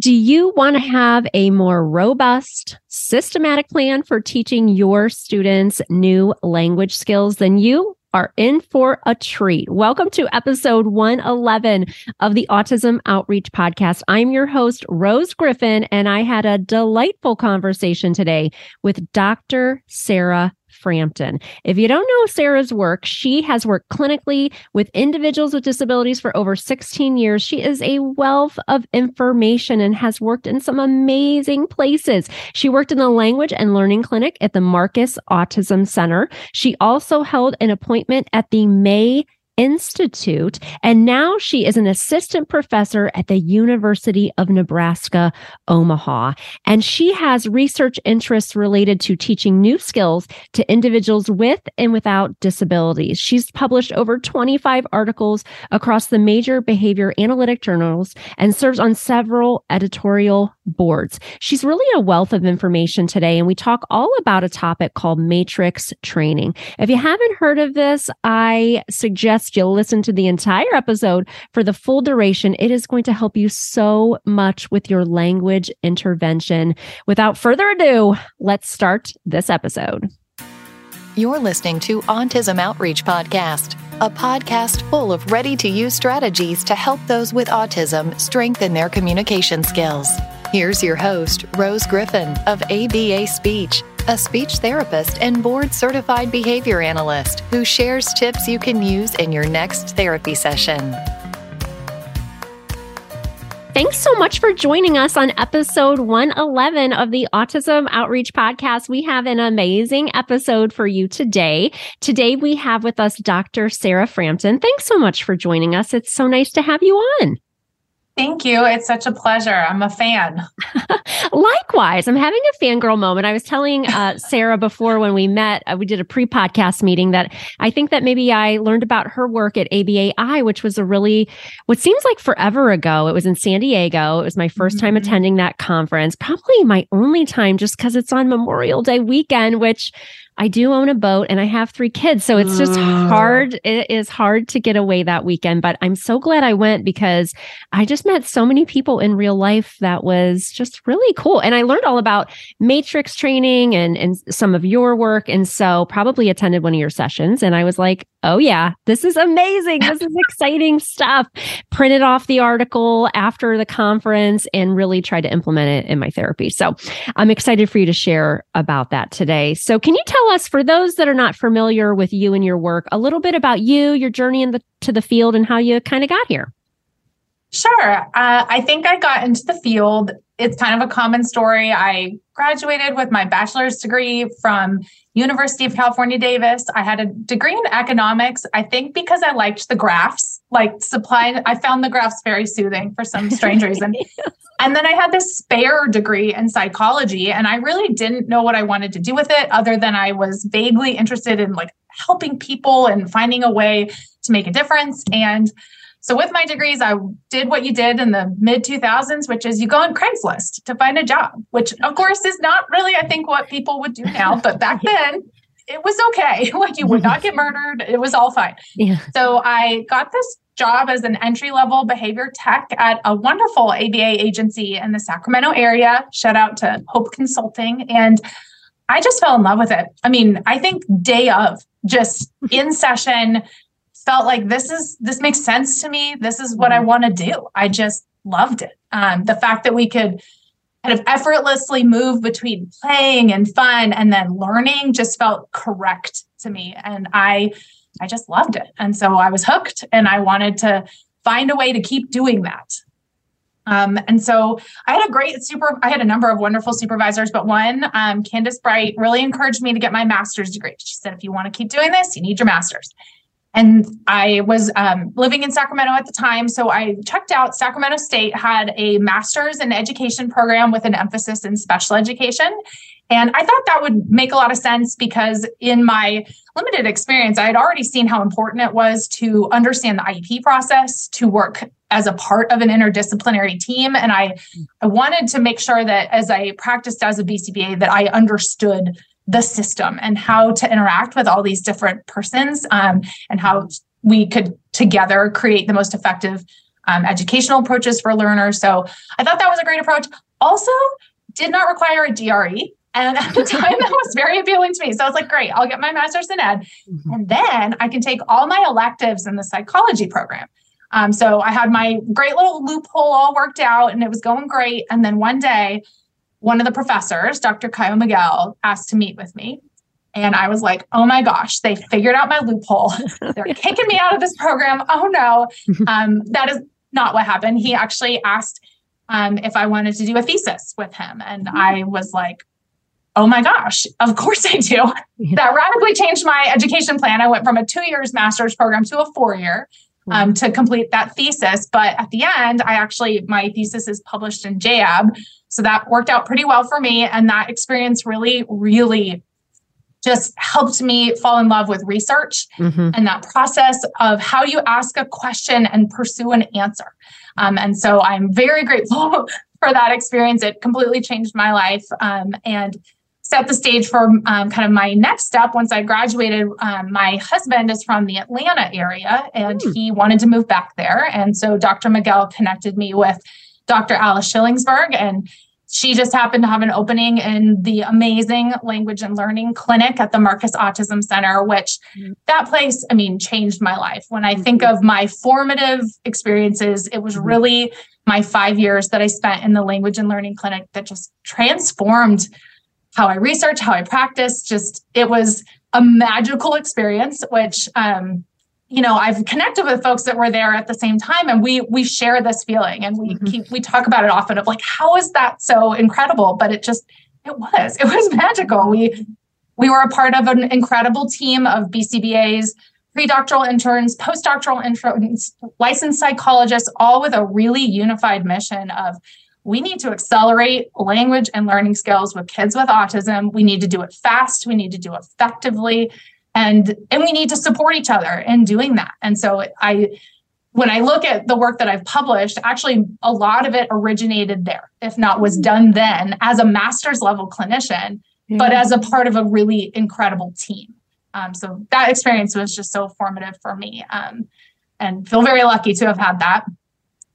Do you want to have a more robust, systematic plan for teaching your students new language skills? Then you are in for a treat. Welcome to episode 111 of the Autism Outreach Podcast. I'm your host, Rose Griffin, and I had a delightful conversation today with Dr. Sarah Frampton. If you don't know Sarah's work, she has worked clinically with individuals with disabilities for over 16 years. She is a wealth of information and has worked in some amazing places. She worked in the Language and Learning Clinic at the Marcus Autism Center. She also held an appointment at the May Institute. And now she is an assistant professor at the University of Nebraska, Omaha. And she has research interests related to teaching new skills to individuals with and without disabilities. She's published over 25 articles across the major behavior analytic journals and serves on several editorial boards. She's really a wealth of information today. And we talk all about a topic called matrix training. If you haven't heard of this, I suggest you'll listen to the entire episode for the full duration. It is going to help you so much with your language intervention. Without further ado, let's start this episode. You're listening to Autism Outreach Podcast, a podcast full of ready to use strategies to help those with autism strengthen their communication skills. Here's your host, Rose Griffin of ABA Speech a speech therapist and board certified behavior analyst who shares tips you can use in your next therapy session. Thanks so much for joining us on episode 111 of the Autism Outreach Podcast. We have an amazing episode for you today. Today, we have with us Dr. Sarah Frampton. Thanks so much for joining us. It's so nice to have you on. Thank you. It's such a pleasure. I'm a fan. Likewise, I'm having a fangirl moment. I was telling uh, Sarah before when we met, uh, we did a pre podcast meeting that I think that maybe I learned about her work at ABAI, which was a really, what seems like forever ago. It was in San Diego. It was my 1st mm-hmm. time attending that conference, probably my only time just because it's on Memorial Day weekend, which I do own a boat and I have three kids. So it's just hard. It is hard to get away that weekend. But I'm so glad I went because I just met so many people in real life that was just really cool. And I learned all about matrix training and, and some of your work. And so probably attended one of your sessions. And I was like, oh, yeah, this is amazing. This is exciting stuff. Printed off the article after the conference and really tried to implement it in my therapy. So I'm excited for you to share about that today. So can you tell us, for those that are not familiar with you and your work, a little bit about you, your journey in the, to the field, and how you kind of got here. Sure. Uh, I think I got into the field. It's kind of a common story. I graduated with my bachelor's degree from University of California, Davis. I had a degree in economics. I think because I liked the graphs, like supply. I found the graphs very soothing for some strange reason. And then I had this spare degree in psychology, and I really didn't know what I wanted to do with it, other than I was vaguely interested in like helping people and finding a way to make a difference. And so with my degrees, I did what you did in the mid 2000s, which is you go on Craigslist to find a job, which of course is not really, I think, what people would do now. But back then, it was okay. Like you would not get murdered. It was all fine. Yeah. So I got this job as an entry level behavior tech at a wonderful ABA agency in the Sacramento area. Shout out to Hope Consulting. And I just fell in love with it. I mean, I think day of just in session, felt like this is this makes sense to me. This is what I mm-hmm. want to do. I just loved it. Um, the fact that we could kind of effortlessly move between playing and fun and then learning just felt correct to me, and I I just loved it. And so I was hooked, and I wanted to find a way to keep doing that. Um, and so I had a great super, I had a number of wonderful supervisors, but one, um, Candace Bright, really encouraged me to get my master's degree. She said, if you want to keep doing this, you need your master's. And I was um, living in Sacramento at the time. So I checked out Sacramento State had a master's in education program with an emphasis in special education. And I thought that would make a lot of sense because in my limited experience, I had already seen how important it was to understand the IEP process, to work as a part of an interdisciplinary team. And I, I wanted to make sure that as I practiced as a BCBA, that I understood the system and how to interact with all these different persons um, and how we could together create the most effective um, educational approaches for learners. So I thought that was a great approach. Also, did not require a GRE. And at the time, that was very appealing to me. So I was like, great, I'll get my master's in ed. Mm-hmm. And then I can take all my electives in the psychology program. Um, so I had my great little loophole all worked out and it was going great. And then one day, one of the professors, Dr. Caio Miguel, asked to meet with me. And I was like, oh my gosh, they figured out my loophole. They're kicking me out of this program. Oh no. Um, that is not what happened. He actually asked um, if I wanted to do a thesis with him. And mm-hmm. I was like, oh my gosh, of course I do. Yeah. That radically changed my education plan. I went from a two years master's program to a four year. Um, to complete that thesis. But at the end, I actually, my thesis is published in JAB. So that worked out pretty well for me. And that experience really, really just helped me fall in love with research mm-hmm. and that process of how you ask a question and pursue an answer. Um, and so I'm very grateful for that experience. It completely changed my life um, and set the stage for um, kind of my next step. Once I graduated, um, my husband is from the Atlanta area and mm. he wanted to move back there. And so Dr. Miguel connected me with Dr. Alice Shillingsburg and she just happened to have an opening in the amazing language and learning clinic at the Marcus Autism Center, which mm-hmm. that place, I mean, changed my life. When I think mm-hmm. of my formative experiences, it was mm-hmm. really my five years that I spent in the language and learning clinic that just transformed how I research, how I practice. Just it was a magical experience, which um, you know i've connected with folks that were there at the same time and we we share this feeling and we mm-hmm. keep we talk about it often of like how is that so incredible but it just it was it was magical we we were a part of an incredible team of bcbas pre-doctoral interns postdoctoral interns licensed psychologists all with a really unified mission of we need to accelerate language and learning skills with kids with autism. We need to do it fast. We need to do it effectively. And and we need to support each other in doing that. And so i when i look at the work that i've published actually a lot of it originated there if not was done then as a master's level clinician yeah. but as a part of a really incredible team. Um, so that experience was just so formative for me. Um, and feel very lucky to have had that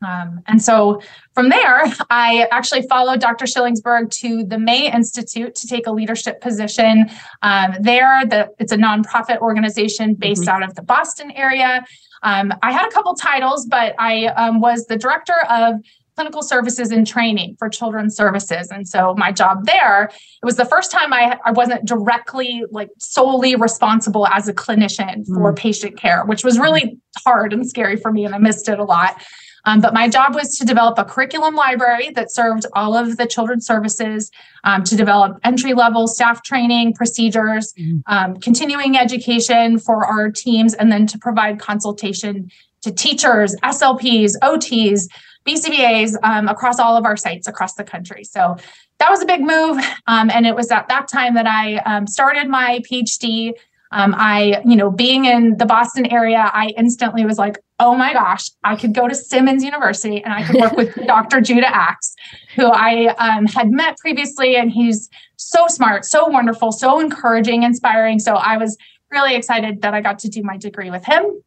um, and so from there, I actually followed Dr. Shillingsburg to the May Institute to take a leadership position um, there. The, it's a nonprofit organization based mm-hmm. out of the Boston area. Um, I had a couple titles, but I um, was the director of clinical services and training for children's services. And so my job there, it was the first time I, I wasn't directly, like solely responsible as a clinician for mm. patient care, which was really hard and scary for me. And I missed it a lot. Um, but my job was to develop a curriculum library that served all of the children's services, um, to develop entry level staff training procedures, mm-hmm. um, continuing education for our teams, and then to provide consultation to teachers, SLPs, OTs, BCBAs um, across all of our sites across the country. So that was a big move. Um, and it was at that time that I um, started my PhD um, I, you know, being in the Boston area, I instantly was like, oh my gosh, I could go to Simmons University and I could work with Dr. Judah Axe, who I um, had met previously. And he's so smart, so wonderful, so encouraging, inspiring. So I was really excited that I got to do my degree with him.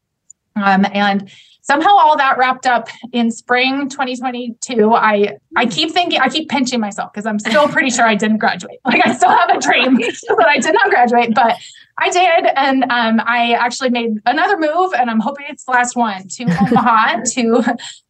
Um, and somehow all that wrapped up in spring 2022 i i keep thinking i keep pinching myself because i'm still pretty sure i didn't graduate like i still have a dream that i did not graduate but i did and um, i actually made another move and i'm hoping it's the last one to omaha to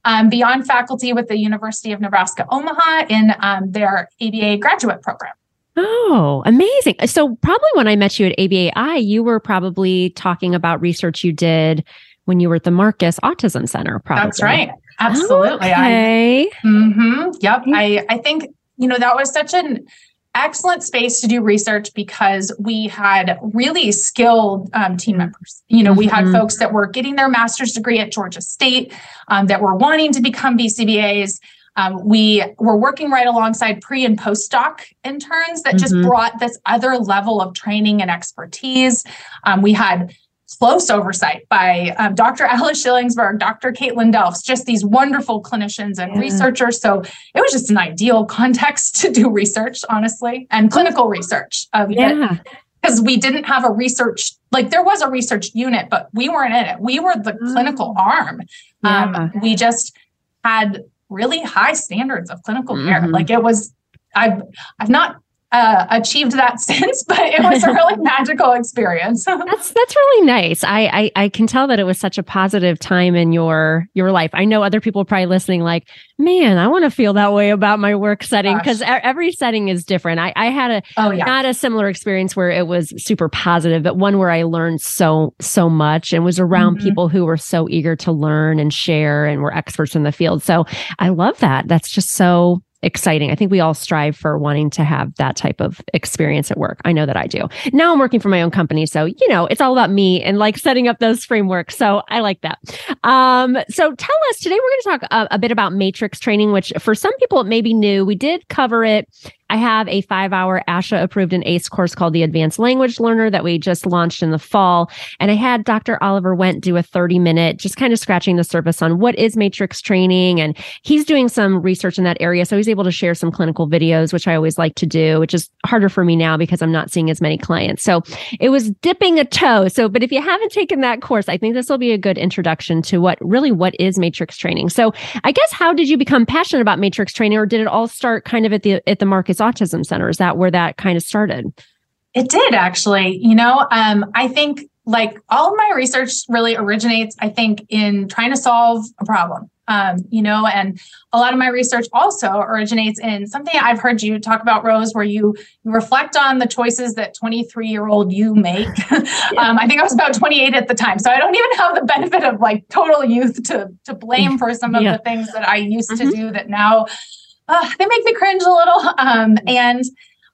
um, be on faculty with the university of nebraska omaha in um, their aba graduate program Oh, amazing. So, probably when I met you at ABAI, you were probably talking about research you did when you were at the Marcus Autism Center, probably. That's right. Absolutely. Okay. I, mm-hmm, yep. I, I think, you know, that was such an excellent space to do research because we had really skilled um, team mm-hmm. members. You know, we mm-hmm. had folks that were getting their master's degree at Georgia State, um, that were wanting to become BCBAs. Um, we were working right alongside pre and postdoc interns that mm-hmm. just brought this other level of training and expertise. Um, we had close oversight by um, Dr. Alice Shillingsburg, Dr. Caitlin Delfs, just these wonderful clinicians and yeah. researchers. So it was just an ideal context to do research, honestly, and clinical research. Of yeah. Because we didn't have a research, like there was a research unit, but we weren't in it. We were the mm. clinical arm. Yeah. Um, we just had really high standards of clinical care. Mm-hmm. Like it was, I've I've not uh, achieved that since, but it was a really magical experience. that's that's really nice. I, I I can tell that it was such a positive time in your your life. I know other people probably listening, like, man, I want to feel that way about my work setting because every setting is different. I I had a oh, yeah. not a similar experience where it was super positive, but one where I learned so so much and was around mm-hmm. people who were so eager to learn and share and were experts in the field. So I love that. That's just so exciting. I think we all strive for wanting to have that type of experience at work. I know that I do. Now I'm working for my own company. So, you know, it's all about me and like setting up those frameworks. So I like that. Um, so tell us today, we're going to talk a, a bit about matrix training, which for some people it may be new. We did cover it I have a five hour ASHA approved and ACE course called the Advanced Language Learner that we just launched in the fall. And I had Dr. Oliver Wendt do a 30 minute, just kind of scratching the surface on what is matrix training. And he's doing some research in that area. So he's able to share some clinical videos, which I always like to do, which is harder for me now because I'm not seeing as many clients. So it was dipping a toe. So, but if you haven't taken that course, I think this will be a good introduction to what really what is matrix training. So I guess how did you become passionate about matrix training or did it all start kind of at the, at the Marcus Autism Center. Is that where that kind of started? It did actually. You know, um, I think like all of my research really originates, I think, in trying to solve a problem. Um, you know, and a lot of my research also originates in something I've heard you talk about, Rose, where you, you reflect on the choices that 23 year old you make. um, I think I was about 28 at the time, so I don't even have the benefit of like total youth to to blame for some of yeah. the things that I used mm-hmm. to do that now uh, they make me cringe a little. Um, and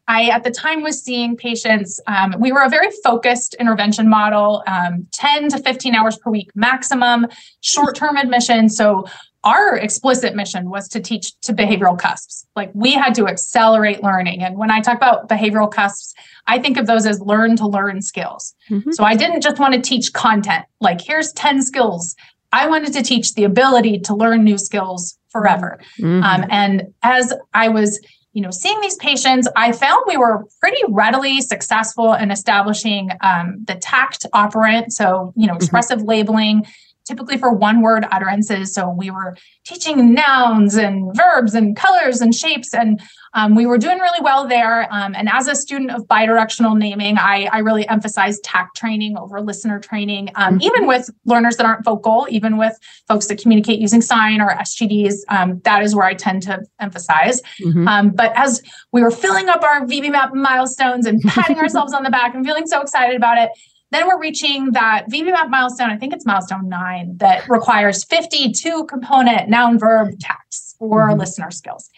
I, at the time, was seeing patients. Um, we were a very focused intervention model, um, 10 to 15 hours per week maximum, short term admission. So, our explicit mission was to teach to behavioral cusps. Like, we had to accelerate learning. And when I talk about behavioral cusps, I think of those as learn to learn skills. Mm-hmm. So, I didn't just want to teach content, like, here's 10 skills. I wanted to teach the ability to learn new skills forever. Mm-hmm. Um, and as I was, you know, seeing these patients, I found we were pretty readily successful in establishing um, the TACT operant, so you know, mm-hmm. expressive mm-hmm. labeling, typically for one word utterances. So we were teaching nouns and verbs and colors and shapes, and um, we were doing really well there. Um, and as a student of bidirectional naming, I, I really emphasize TACT training over listener training, um, mm-hmm. even with learners that aren't vocal, even with folks that communicate using sign or SGDs. Um, that is where I tend to emphasize. Mm-hmm. Um, but as we were filling up our VB-MAPP milestones and patting ourselves on the back and feeling so excited about it, then we're reaching that VB-MAPP milestone. I think it's milestone nine that requires 52 component noun verb TACTs for mm-hmm. listener skills.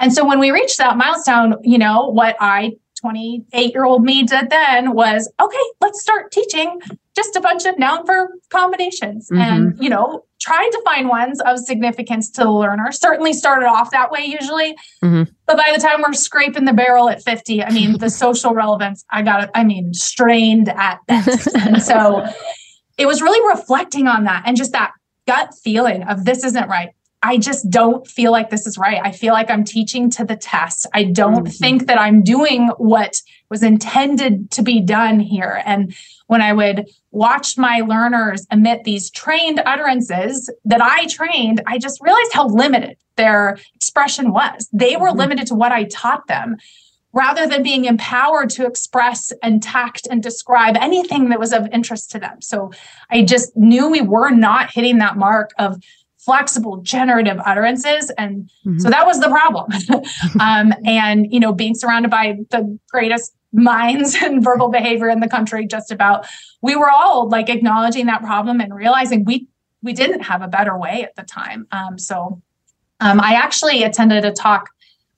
And so when we reach that milestone, you know, what I 28 year old me did then was okay, let's start teaching just a bunch of noun verb combinations mm-hmm. and, you know, trying to find ones of significance to the learner. Certainly started off that way usually. Mm-hmm. But by the time we're scraping the barrel at 50, I mean, the social relevance, I got it, I mean, strained at best. and so it was really reflecting on that and just that gut feeling of this isn't right. I just don't feel like this is right. I feel like I'm teaching to the test. I don't mm-hmm. think that I'm doing what was intended to be done here. And when I would watch my learners emit these trained utterances that I trained, I just realized how limited their expression was. They were mm-hmm. limited to what I taught them rather than being empowered to express and tact and describe anything that was of interest to them. So I just knew we were not hitting that mark of flexible generative utterances and mm-hmm. so that was the problem um, and you know being surrounded by the greatest minds and verbal behavior in the country just about we were all like acknowledging that problem and realizing we we didn't have a better way at the time um, so um, i actually attended a talk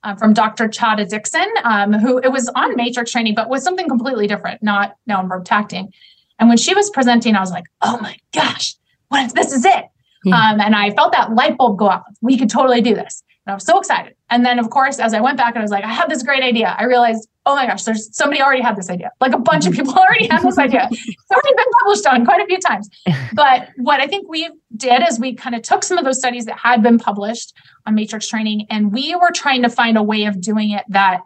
uh, from Dr. Chada Dixon, um, who it was on matrix training, but was something completely different, not noun verb tacting. And when she was presenting, I was like, "Oh my gosh, what if this is it?" Yeah. Um, and I felt that light bulb go off. We could totally do this. And I was so excited. And then, of course, as I went back and I was like, I have this great idea, I realized, oh my gosh, there's somebody already had this idea. Like a bunch of people already had this idea. It's already been published on quite a few times. But what I think we did is we kind of took some of those studies that had been published on matrix training and we were trying to find a way of doing it that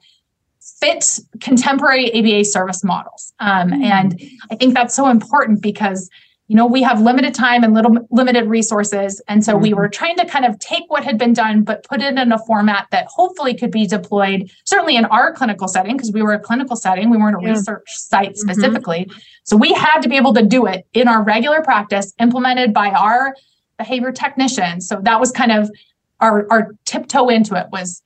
fits contemporary ABA service models. Um, mm. And I think that's so important because you know, we have limited time and little limited resources. And so mm-hmm. we were trying to kind of take what had been done, but put it in a format that hopefully could be deployed, certainly in our clinical setting, because we were a clinical setting, we weren't a yeah. research site mm-hmm. specifically. Mm-hmm. So we had to be able to do it in our regular practice, implemented by our behavior technicians. So that was kind of our, our tiptoe into it was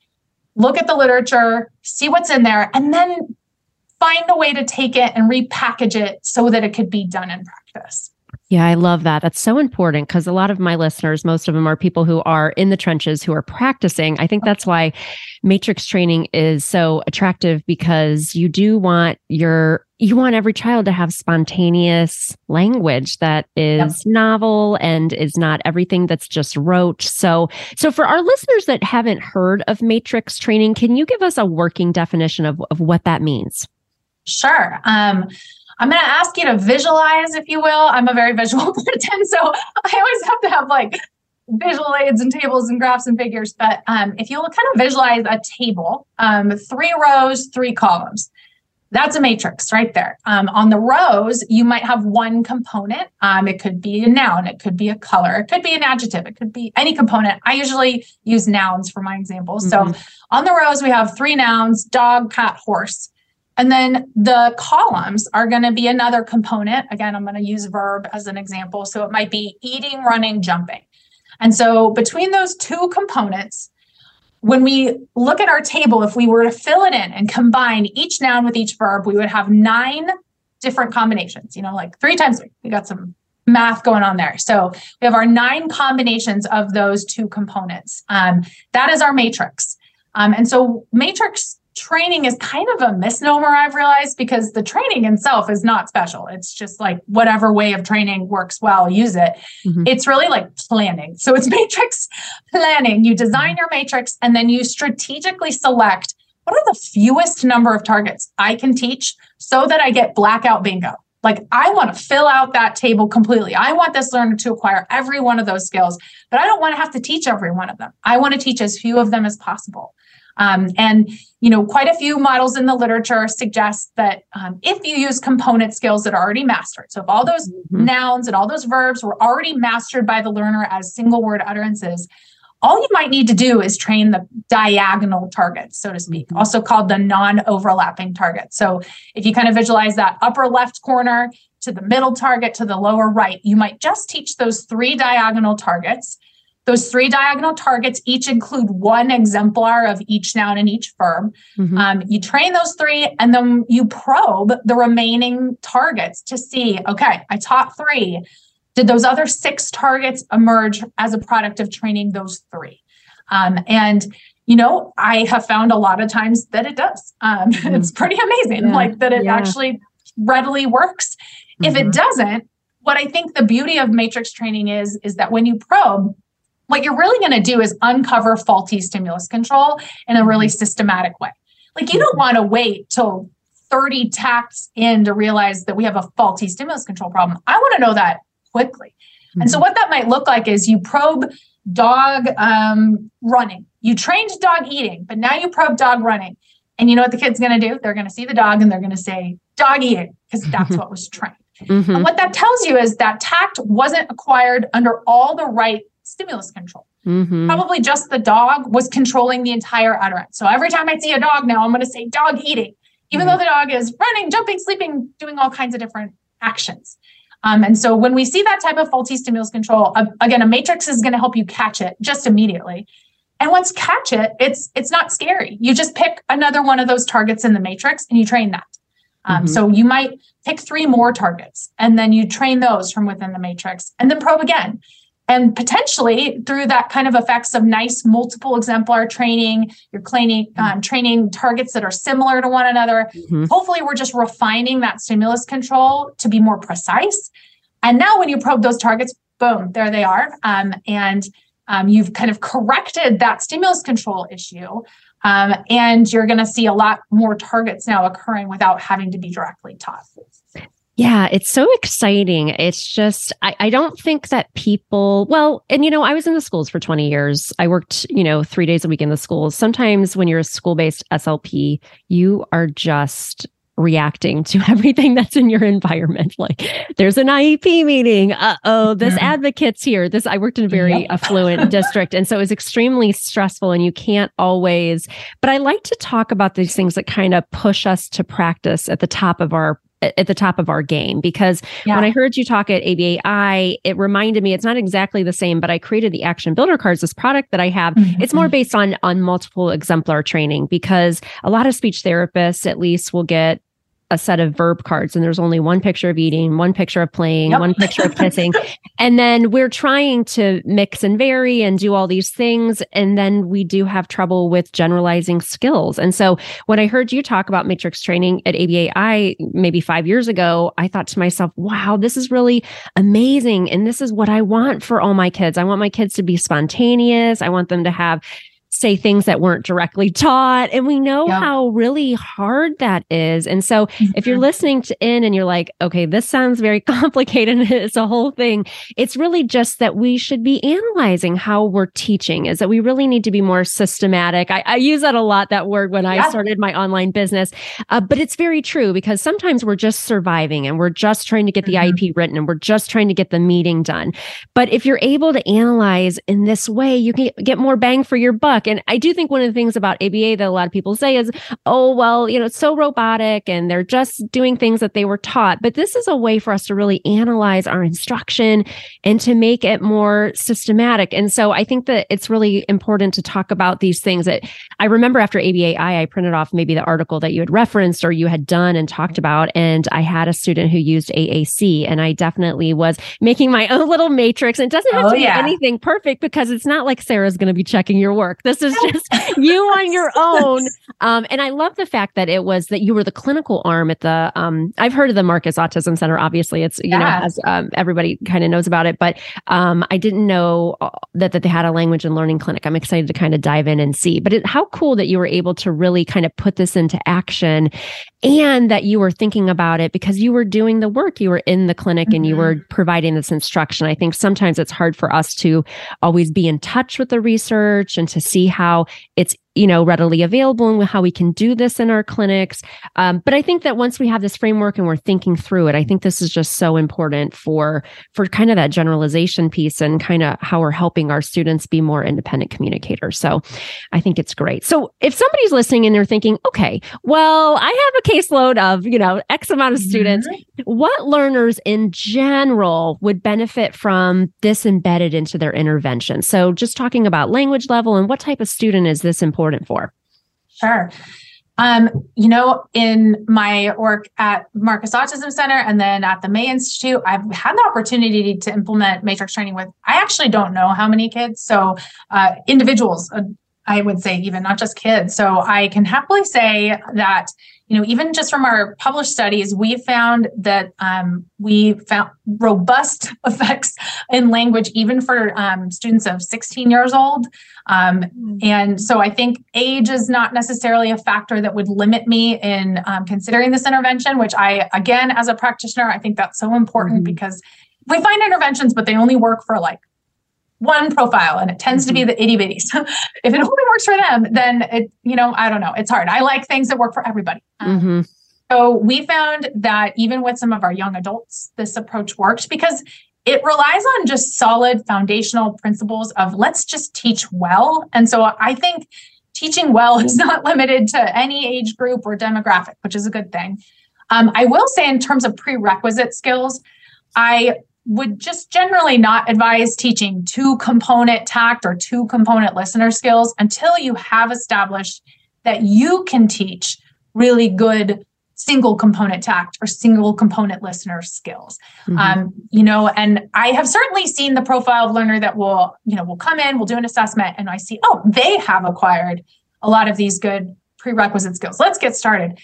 look at the literature, see what's in there, and then find a way to take it and repackage it so that it could be done in practice. Yeah, I love that. That's so important because a lot of my listeners, most of them are people who are in the trenches who are practicing. I think that's why matrix training is so attractive because you do want your you want every child to have spontaneous language that is novel and is not everything that's just rote. So so for our listeners that haven't heard of matrix training, can you give us a working definition of, of what that means? Sure. Um, I'm going to ask you to visualize, if you will. I'm a very visual person, so I always have to have like visual aids and tables and graphs and figures. But um, if you'll kind of visualize a table, um, three rows, three columns, that's a matrix right there. Um, on the rows, you might have one component. Um, it could be a noun, it could be a color, it could be an adjective, it could be any component. I usually use nouns for my examples. Mm-hmm. So on the rows, we have three nouns dog, cat, horse. And then the columns are going to be another component. Again, I'm going to use verb as an example. So it might be eating, running, jumping. And so between those two components, when we look at our table, if we were to fill it in and combine each noun with each verb, we would have nine different combinations, you know, like three times three. We got some math going on there. So we have our nine combinations of those two components. Um, that is our matrix. Um, and so matrix training is kind of a misnomer, I've realized, because the training itself is not special. It's just like whatever way of training works well, use it. Mm-hmm. It's really like planning. So it's matrix planning. You design your matrix and then you strategically select what are the fewest number of targets I can teach so that I get blackout bingo. Like, I want to fill out that table completely. I want this learner to acquire every one of those skills, but I don't want to have to teach every one of them. I want to teach as few of them as possible. Um, and you know, quite a few models in the literature suggest that um, if you use component skills that are already mastered, so if all those mm-hmm. nouns and all those verbs were already mastered by the learner as single word utterances, all you might need to do is train the diagonal targets, so to speak, mm-hmm. also called the non overlapping target. So if you kind of visualize that upper left corner to the middle target to the lower right, you might just teach those three diagonal targets those three diagonal targets each include one exemplar of each noun in each verb. Mm-hmm. Um, you train those three and then you probe the remaining targets to see okay, I taught three. Did those other six targets emerge as a product of training those three? Um, and you know, I have found a lot of times that it does. Um, mm-hmm. It's pretty amazing, yeah. like that it yeah. actually readily works. Mm-hmm. If it mm-hmm. doesn't, what I think the beauty of matrix training is, is that when you probe, what you're really going to do is uncover faulty stimulus control in a really mm-hmm. systematic way. Like you don't mm-hmm. want to wait till 30 tacts in to realize that we have a faulty stimulus control problem. I want to know that quickly. Mm-hmm. And so mm-hmm. what that might look like is you probe dog um, running. You trained dog eating, but now you probe dog running. And you know what the kid's going to do? They're going to see the dog and they're going to say dog eating because that's what was trained. Mm-hmm. And what that tells you is that tact wasn't acquired under all the right stimulus control. Mm-hmm. Probably just the dog was controlling the entire utterance. So every time I see a dog now, I'm going to say dog eating, even mm-hmm. though the dog is running, jumping, sleeping, doing all kinds of different actions. Um, and so when we see that type of faulty stimulus control, uh, again, a matrix is going to help you catch it just immediately. And once catch it, it's it's not scary. You just pick another one of those targets in the matrix and you train that. Um, mm-hmm. So you might pick three more targets and then you train those from within the matrix and then probe again and potentially through that kind of effects of nice multiple exemplar training you're training um, training targets that are similar to one another. Mm-hmm. hopefully we're just refining that stimulus control to be more precise. And now when you probe those targets boom there they are. Um, and um, you've kind of corrected that stimulus control issue um, and you're going to see a lot more targets now occurring without having to be directly taught yeah, it's so exciting. It's just, I, I don't think that people, well, and you know, I was in the schools for 20 years. I worked, you know, three days a week in the schools. Sometimes when you're a school based SLP, you are just reacting to everything that's in your environment. Like there's an IEP meeting. Uh oh, this mm-hmm. advocate's here. This I worked in a very yep. affluent district. And so it was extremely stressful and you can't always, but I like to talk about these things that kind of push us to practice at the top of our at the top of our game because yeah. when I heard you talk at ABAI, it reminded me it's not exactly the same, but I created the action builder cards, this product that I have. Mm-hmm. It's more based on on multiple exemplar training because a lot of speech therapists at least will get a set of verb cards and there's only one picture of eating, one picture of playing, yep. one picture of kissing. and then we're trying to mix and vary and do all these things. And then we do have trouble with generalizing skills. And so when I heard you talk about matrix training at ABAI maybe five years ago, I thought to myself, wow, this is really amazing. And this is what I want for all my kids. I want my kids to be spontaneous. I want them to have say things that weren't directly taught. And we know yeah. how really hard that is. And so mm-hmm. if you're mm-hmm. listening to in and you're like, okay, this sounds very complicated and it's a whole thing, it's really just that we should be analyzing how we're teaching, is that we really need to be more systematic. I, I use that a lot, that word, when yeah. I started my online business. Uh, but it's very true because sometimes we're just surviving and we're just trying to get the mm-hmm. IEP written and we're just trying to get the meeting done. But if you're able to analyze in this way, you can get more bang for your buck. And I do think one of the things about ABA that a lot of people say is, oh, well, you know, it's so robotic and they're just doing things that they were taught. But this is a way for us to really analyze our instruction and to make it more systematic. And so I think that it's really important to talk about these things that I remember after ABAI, I printed off maybe the article that you had referenced or you had done and talked mm-hmm. about. And I had a student who used AAC and I definitely was making my own little matrix. And it doesn't have oh, to be yeah. anything perfect because it's not like Sarah's going to be checking your work. This is just you on your own. Um, and I love the fact that it was that you were the clinical arm at the. Um, I've heard of the Marcus Autism Center. Obviously, it's you yeah. know as um, everybody kind of knows about it, but um, I didn't know uh, that that they had a language and learning clinic. I'm excited to kind of dive in and see. But it, how cool that you were able to really kind of put this into action and that you were thinking about it because you were doing the work you were in the clinic mm-hmm. and you were mm-hmm. providing this instruction i think sometimes it's hard for us to always be in touch with the research and to see how it's you know readily available and how we can do this in our clinics. Um, but i think that once we have this framework and we're thinking through it i think this is just so important for for kind of that generalization piece and kind of how we're helping our students be more independent communicators. So i think it's great. So if somebody's listening and they're thinking okay well i have a caseload of you know x amount of students mm-hmm. what learners in general would benefit from this embedded into their intervention? So just talking about language level and what type of student is this important important for? Sure. Um, you know, in my work at Marcus Autism Center and then at the May Institute, I've had the opportunity to implement matrix training with, I actually don't know how many kids. So, uh, individuals, uh, I would say, even not just kids. So, I can happily say that you know, even just from our published studies, we found that um, we found robust effects in language, even for um, students of 16 years old. Um, mm. and so I think age is not necessarily a factor that would limit me in um, considering this intervention, which I, again, as a practitioner, I think that's so important mm-hmm. because we find interventions, but they only work for like one profile and it tends to be mm-hmm. the itty bitties. if it only works for them, then it, you know, I don't know. It's hard. I like things that work for everybody. Um, mm-hmm. So we found that even with some of our young adults, this approach worked because it relies on just solid foundational principles of let's just teach well. And so I think teaching well is not limited to any age group or demographic, which is a good thing. Um, I will say, in terms of prerequisite skills, I would just generally not advise teaching two component tact or two component listener skills until you have established that you can teach really good single component tact or single component listener skills. Mm-hmm. um, you know and i have certainly seen the profile of learner that will you know will come in will do an assessment and i see oh they have acquired a lot of these good prerequisite skills. Let's get started.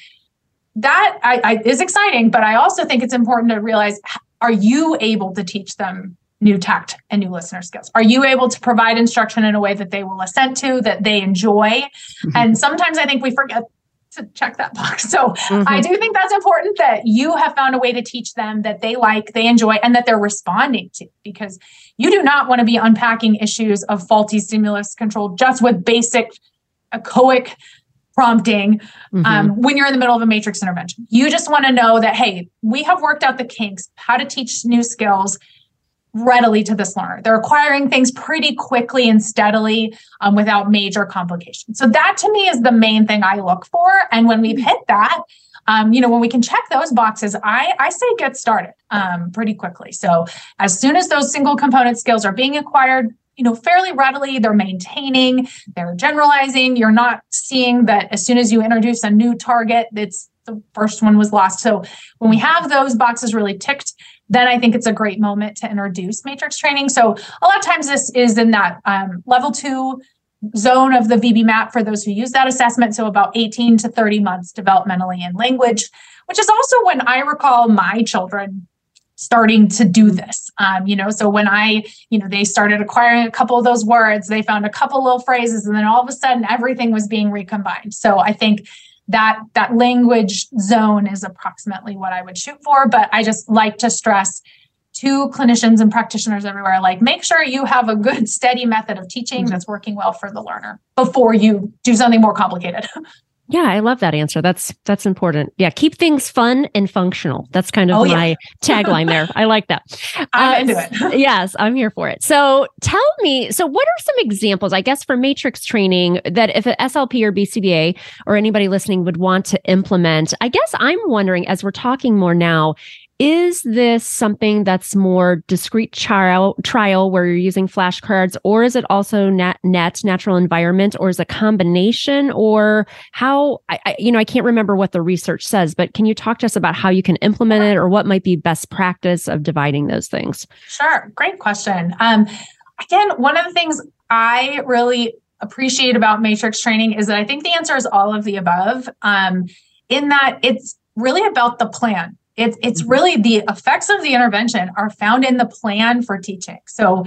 That I, I, is exciting but i also think it's important to realize are you able to teach them new tact and new listener skills? Are you able to provide instruction in a way that they will assent to, that they enjoy? Mm-hmm. And sometimes I think we forget to check that box. So mm-hmm. I do think that's important that you have found a way to teach them that they like, they enjoy, and that they're responding to because you do not want to be unpacking issues of faulty stimulus control just with basic echoic prompting mm-hmm. um, when you're in the middle of a matrix intervention. You just want to know that, hey, we have worked out the kinks, how to teach new skills readily to this learner. They're acquiring things pretty quickly and steadily um, without major complications. So that to me is the main thing I look for. And when we've hit that, um, you know, when we can check those boxes, I, I say get started um, pretty quickly. So as soon as those single component skills are being acquired, you know, fairly readily, they're maintaining, they're generalizing. You're not seeing that as soon as you introduce a new target, it's the first one was lost. So when we have those boxes really ticked, then I think it's a great moment to introduce matrix training. So a lot of times this is in that um, level two zone of the VB-MAPP for those who use that assessment. So about 18 to 30 months developmentally in language, which is also when I recall my children starting to do this. Um, you know, so when I, you know, they started acquiring a couple of those words, they found a couple little phrases, and then all of a sudden everything was being recombined. So I think that that language zone is approximately what I would shoot for. But I just like to stress to clinicians and practitioners everywhere like make sure you have a good steady method of teaching mm-hmm. that's working well for the learner before you do something more complicated Yeah, I love that answer. That's that's important. Yeah, keep things fun and functional. That's kind of oh, my yeah. tagline there. I like that. I'm uh, into it. yes, I'm here for it. So tell me, so what are some examples, I guess, for matrix training that if an SLP or BCBA or anybody listening would want to implement? I guess I'm wondering as we're talking more now, is this something that's more discrete trial trial where you're using flashcards or is it also net, natural environment or is a combination or how I, I, you know i can't remember what the research says but can you talk to us about how you can implement it or what might be best practice of dividing those things? Sure. Great question. Um, again one of the things i really appreciate about matrix training is that i think the answer is all of the above. Um, in that it's really about the plan it's it's mm-hmm. really the effects of the intervention are found in the plan for teaching. So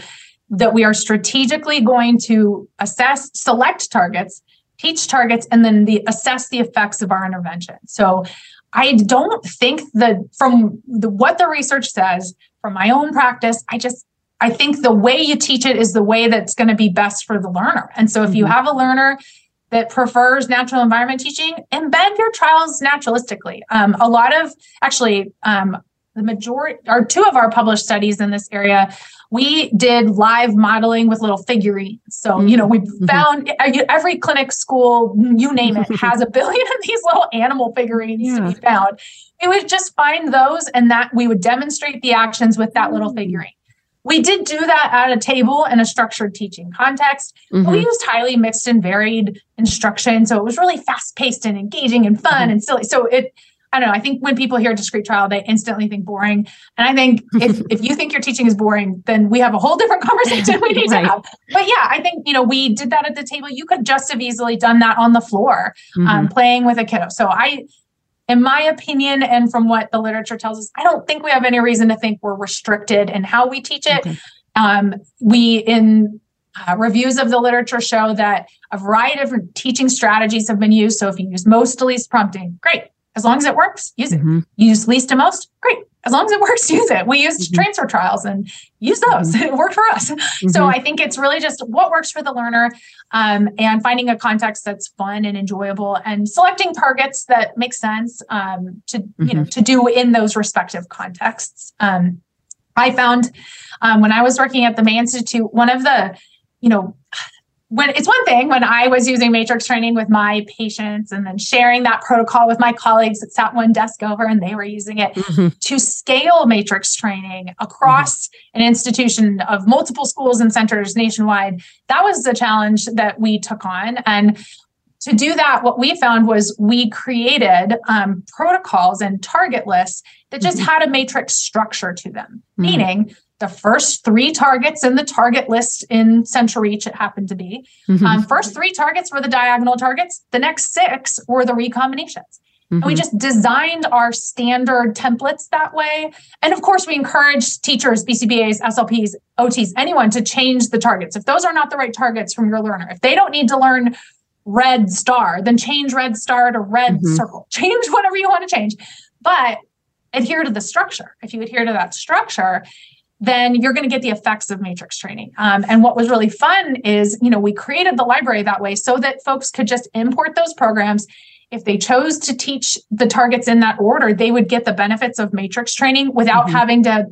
that we are strategically going to assess, select targets, teach targets, and then the assess the effects of our intervention. So I don't think that from the, what the research says, from my own practice, I just I think the way you teach it is the way that's going to be best for the learner. And so if you mm-hmm. have a learner that prefers natural environment teaching, embed your trials naturalistically. Um, a lot of actually, um, the majority or two of our published studies in this area, we did live modeling with little figurines. So, you know, we mm-hmm. found every clinic, school, you name it, has a billion of these little animal figurines yeah. to be found. We would just find those and that we would demonstrate the actions with that little mm. figurine. We did do that at a table in a structured teaching context. Mm-hmm. We used highly mixed and varied instruction. So it was really fast paced and engaging and fun mm-hmm. and silly. So it, I don't know. I think when people hear discrete trial, they instantly think boring. And I think if, if you think your teaching is boring, then we have a whole different conversation we need right. to have. But yeah, I think, you know, we did that at the table. You could just have easily done that on the floor, um, mm-hmm. um, playing with a kiddo. So I, in my opinion, and from what the literature tells us, I don't think we have any reason to think we're restricted in how we teach it. Okay. Um, we, in uh, reviews of the literature, show that a variety of teaching strategies have been used. So if you use most to least prompting, great. As long as it works, use it. Mm-hmm. Use least to most, great as long as it works, use it. We used mm-hmm. transfer trials and use those. Mm-hmm. It worked for us. Mm-hmm. So I think it's really just what works for the learner um, and finding a context that's fun and enjoyable and selecting targets that make sense um, to, you know, mm-hmm. to do in those respective contexts. Um, I found um, when I was working at the May Institute, one of the, you know, when it's one thing when I was using matrix training with my patients and then sharing that protocol with my colleagues that sat one desk over and they were using it mm-hmm. to scale matrix training across mm-hmm. an institution of multiple schools and centers nationwide. That was the challenge that we took on. And to do that, what we found was we created um, protocols and target lists that just mm-hmm. had a matrix structure to them, mm-hmm. meaning the first three targets in the target list in CentralReach, it happened to be. Mm-hmm. Um, first three targets were the diagonal targets, the next six were the recombinations. Mm-hmm. And we mm-hmm. just designed our standard templates that way. And of course, we encourage teachers, BCBAs, SLPs, OTs, anyone to change the targets. If those are not the right targets from your learner, if they don't need to learn red star, then change red star to red mm-hmm. circle. Change whatever you want to change. But adhere to the structure. If you adhere to that structure, then you're going to get the effects of matrix training. Um, and what was really fun is, you know, we created the library that way so that folks could just import those programs. If they chose to teach the targets in that order, they would get the benefits of matrix training without mm-hmm. having to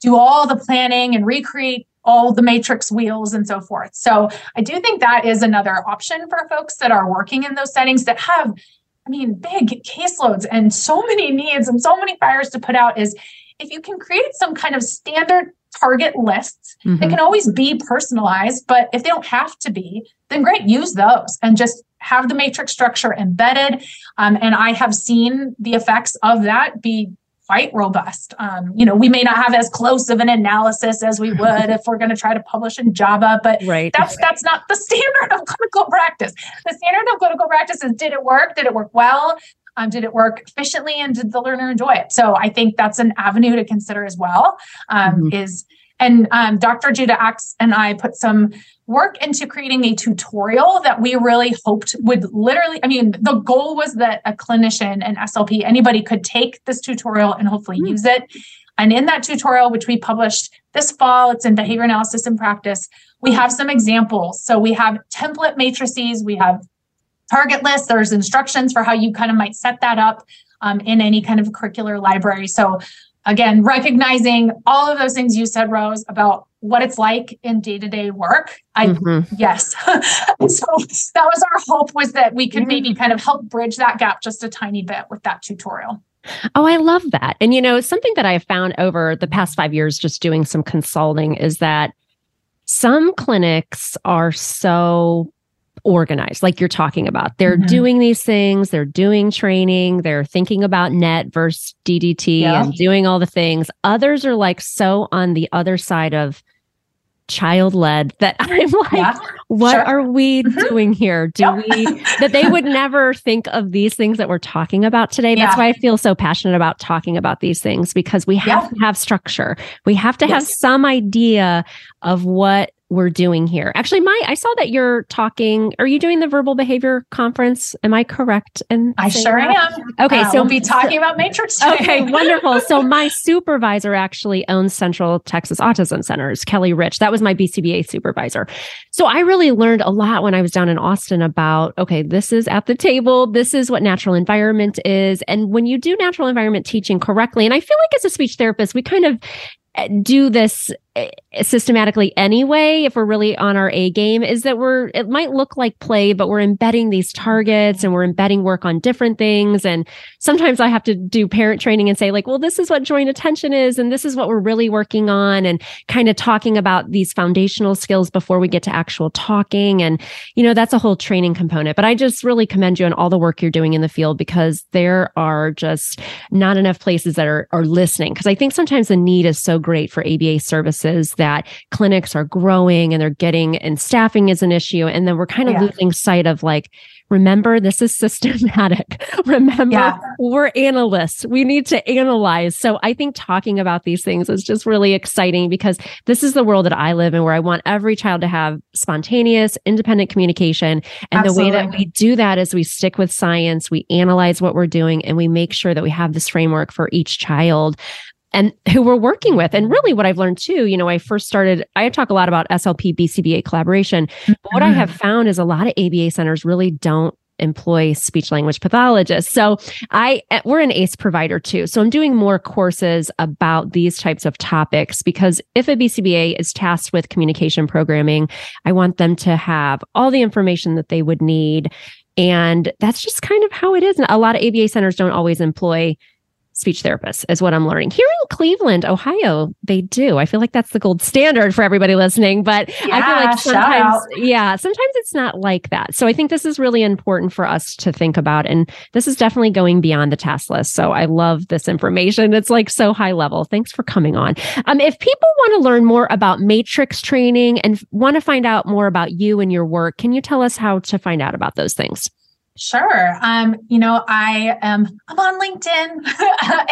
do all the planning and recreate all the matrix wheels and so forth. So I do think that is another option for folks that are working in those settings that have, I mean, big caseloads and so many needs and so many fires to put out is if you can create some kind of standard target lists mm-hmm. that can always be personalized, but if they don't have to be, then great, use those and just have the matrix structure embedded. Um, and I have seen the effects of that be quite robust. Um, you know, we may not have as close of an analysis as we would if we're going to try to publish in JABA, but right. that's that's not the standard of clinical practice. The standard of clinical practice is did it work? Did it work well? Um, did it work efficiently and did the learner enjoy it? So I think that's an avenue to consider as well. Um, mm-hmm. Is and um, Dr. Judah Axe and I put some work into creating a tutorial that we really hoped would literally, I mean, the goal was that a clinician an SLP, anybody could take this tutorial and hopefully mm. use it. And in that tutorial, which we published this fall, it's in behavior analysis in practice, we have some examples. So we have template matrices, we have target list. there's instructions for how you kind of might set that up um, in any kind of curricular library. So again, recognizing all of those things you said, Rose, about what it's like in day-to-day work i mm-hmm. yes so that was our hope was that we could maybe kind of help bridge that gap just a tiny bit with that tutorial Oh, I love that. And you know, something that I have found over the past five years just doing some consulting is that some clinics are so organized, like you're talking about. They're mm-hmm. doing these things, they're doing training, they're thinking about net versus DTT yeah. and doing all the things. Others are like so on the other side of child led that I'm like, yeah, what sure. are we mm-hmm. doing here? Do yep. we that they would never think of these things that we're talking about today? That's yeah. why I feel so passionate about talking about these things because we have to have structure. We have to yes. have some idea of what we're doing here. Actually, my I saw that you're talking. Are you doing the verbal behavior conference? Am I correct? And I sure that? am. Okay, uh, so we'll be talking about matrix. Okay, wonderful. So my supervisor actually owns Central Texas Autism Centers, Kelly Rich. That was my BCBA supervisor. So I really learned a lot when I was down in Austin about okay, this is at the table. This is what natural environment is, and when you do natural environment teaching correctly, and I feel like as a speech therapist, we kind of do this eh, Eh, systematically anyway if we're really on our a game is that we're it might look like play but we're embedding these targets and we're embedding work on different things. And sometimes i have to do parent training and say like well this is what joint attention is and this is what we're really working on and kind of talking about these foundational skills before we get to actual talking. And you know that's a whole training component but i just really commend you on all the work you're doing in the field because there are just not enough places that are are listening. Because i think sometimes the need is so great for aba services that clinics are growing and they're getting and staffing is an issue. And then we're kind of yeah. losing sight of like, remember this is systematic. remember yeah. we're analysts. We need to analyze. So I think talking about these things is just really exciting because this is the world that I live in where I want every child to have spontaneous, independent communication. And Absolutely. the way that we do that is we stick with science, we analyze what we're doing, and we make sure that we have this framework for each child and who we're working with. And really, what I've learned too, you know, I first started, I talk a lot about SLP BCBA collaboration. But what I have mm-hmm. found is a lot of ABA centers really don't employ speech language pathologists. So I eh, we're an ACE provider too. So I'm doing more courses about these types of topics because if a BCBA is tasked with communication programming, I want them to have all the information that they would need and that's just kind of how it is. And a lot of ABA centers don't always employ speech therapists is what I'm learning. Here in Cleveland, Ohio, they do. I feel like that's the gold standard for everybody listening, but yeah, I feel like sometimes yeah, sometimes it's not like that. So I think this is really important for us to think about and this is definitely going beyond the task list. So I love this information. It's like so high level. Thanks for coming on. Um if people want to learn more about matrix training and want to find out more about you and your work, can you tell us how to find out about those things? Sure. Um, you know, I am I'm on LinkedIn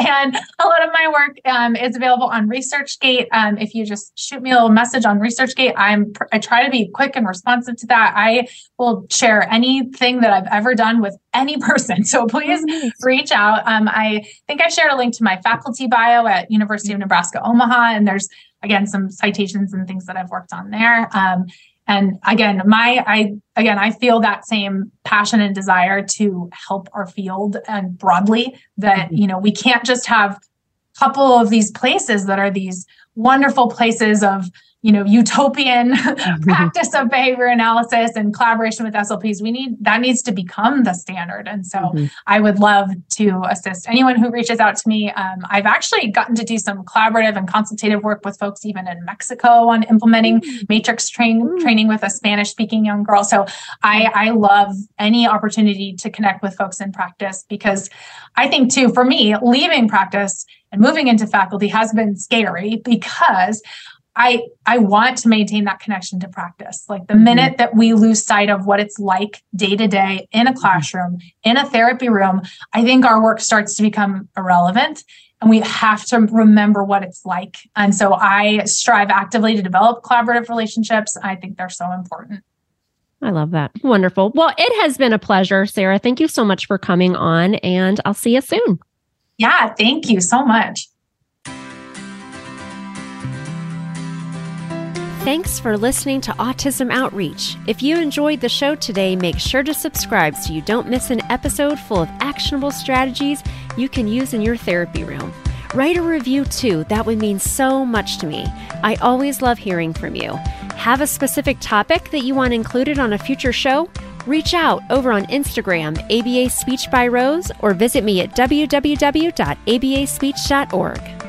and a lot of my work um, is available on ResearchGate. Um, if you just shoot me a little message on ResearchGate, I'm I try to be quick and responsive to that. I will share anything that I've ever done with any person. So please reach out. Um, I think I shared a link to my faculty bio at University of Nebraska Omaha, and there's again some citations and things that I've worked on there. Um, and again my i again i feel that same passion and desire to help our field and broadly that mm-hmm. you know we can't just have a couple of these places that are these wonderful places of you know utopian practice of behavior analysis and collaboration with slps we need that needs to become the standard and so mm-hmm. i would love to assist anyone who reaches out to me um, i've actually gotten to do some collaborative and consultative work with folks even in mexico on implementing mm-hmm. matrix train, mm-hmm. training with a spanish speaking young girl so i i love any opportunity to connect with folks in practice because i think too for me leaving practice and moving into faculty has been scary because I I want to maintain that connection to practice. Like the mm-hmm. minute that we lose sight of what it's like day to day in a mm-hmm. classroom, in a therapy room, I think our work starts to become irrelevant and we have to remember what it's like. And so I strive actively to develop collaborative relationships. I think they're so important. I love that. Wonderful. Well, it has been a pleasure, Sarah. Thank you so much for coming on and I'll see you soon. Yeah, thank you so much. Thanks for listening to Autism Outreach. If you enjoyed the show today, make sure to subscribe so you don't miss an episode full of actionable strategies you can use in your therapy room. Write a review too, that would mean so much to me. I always love hearing from you. Have a specific topic that you want included on a future show? Reach out over on Instagram, ABA Speech by Rose, or visit me at www.abaspeech.org.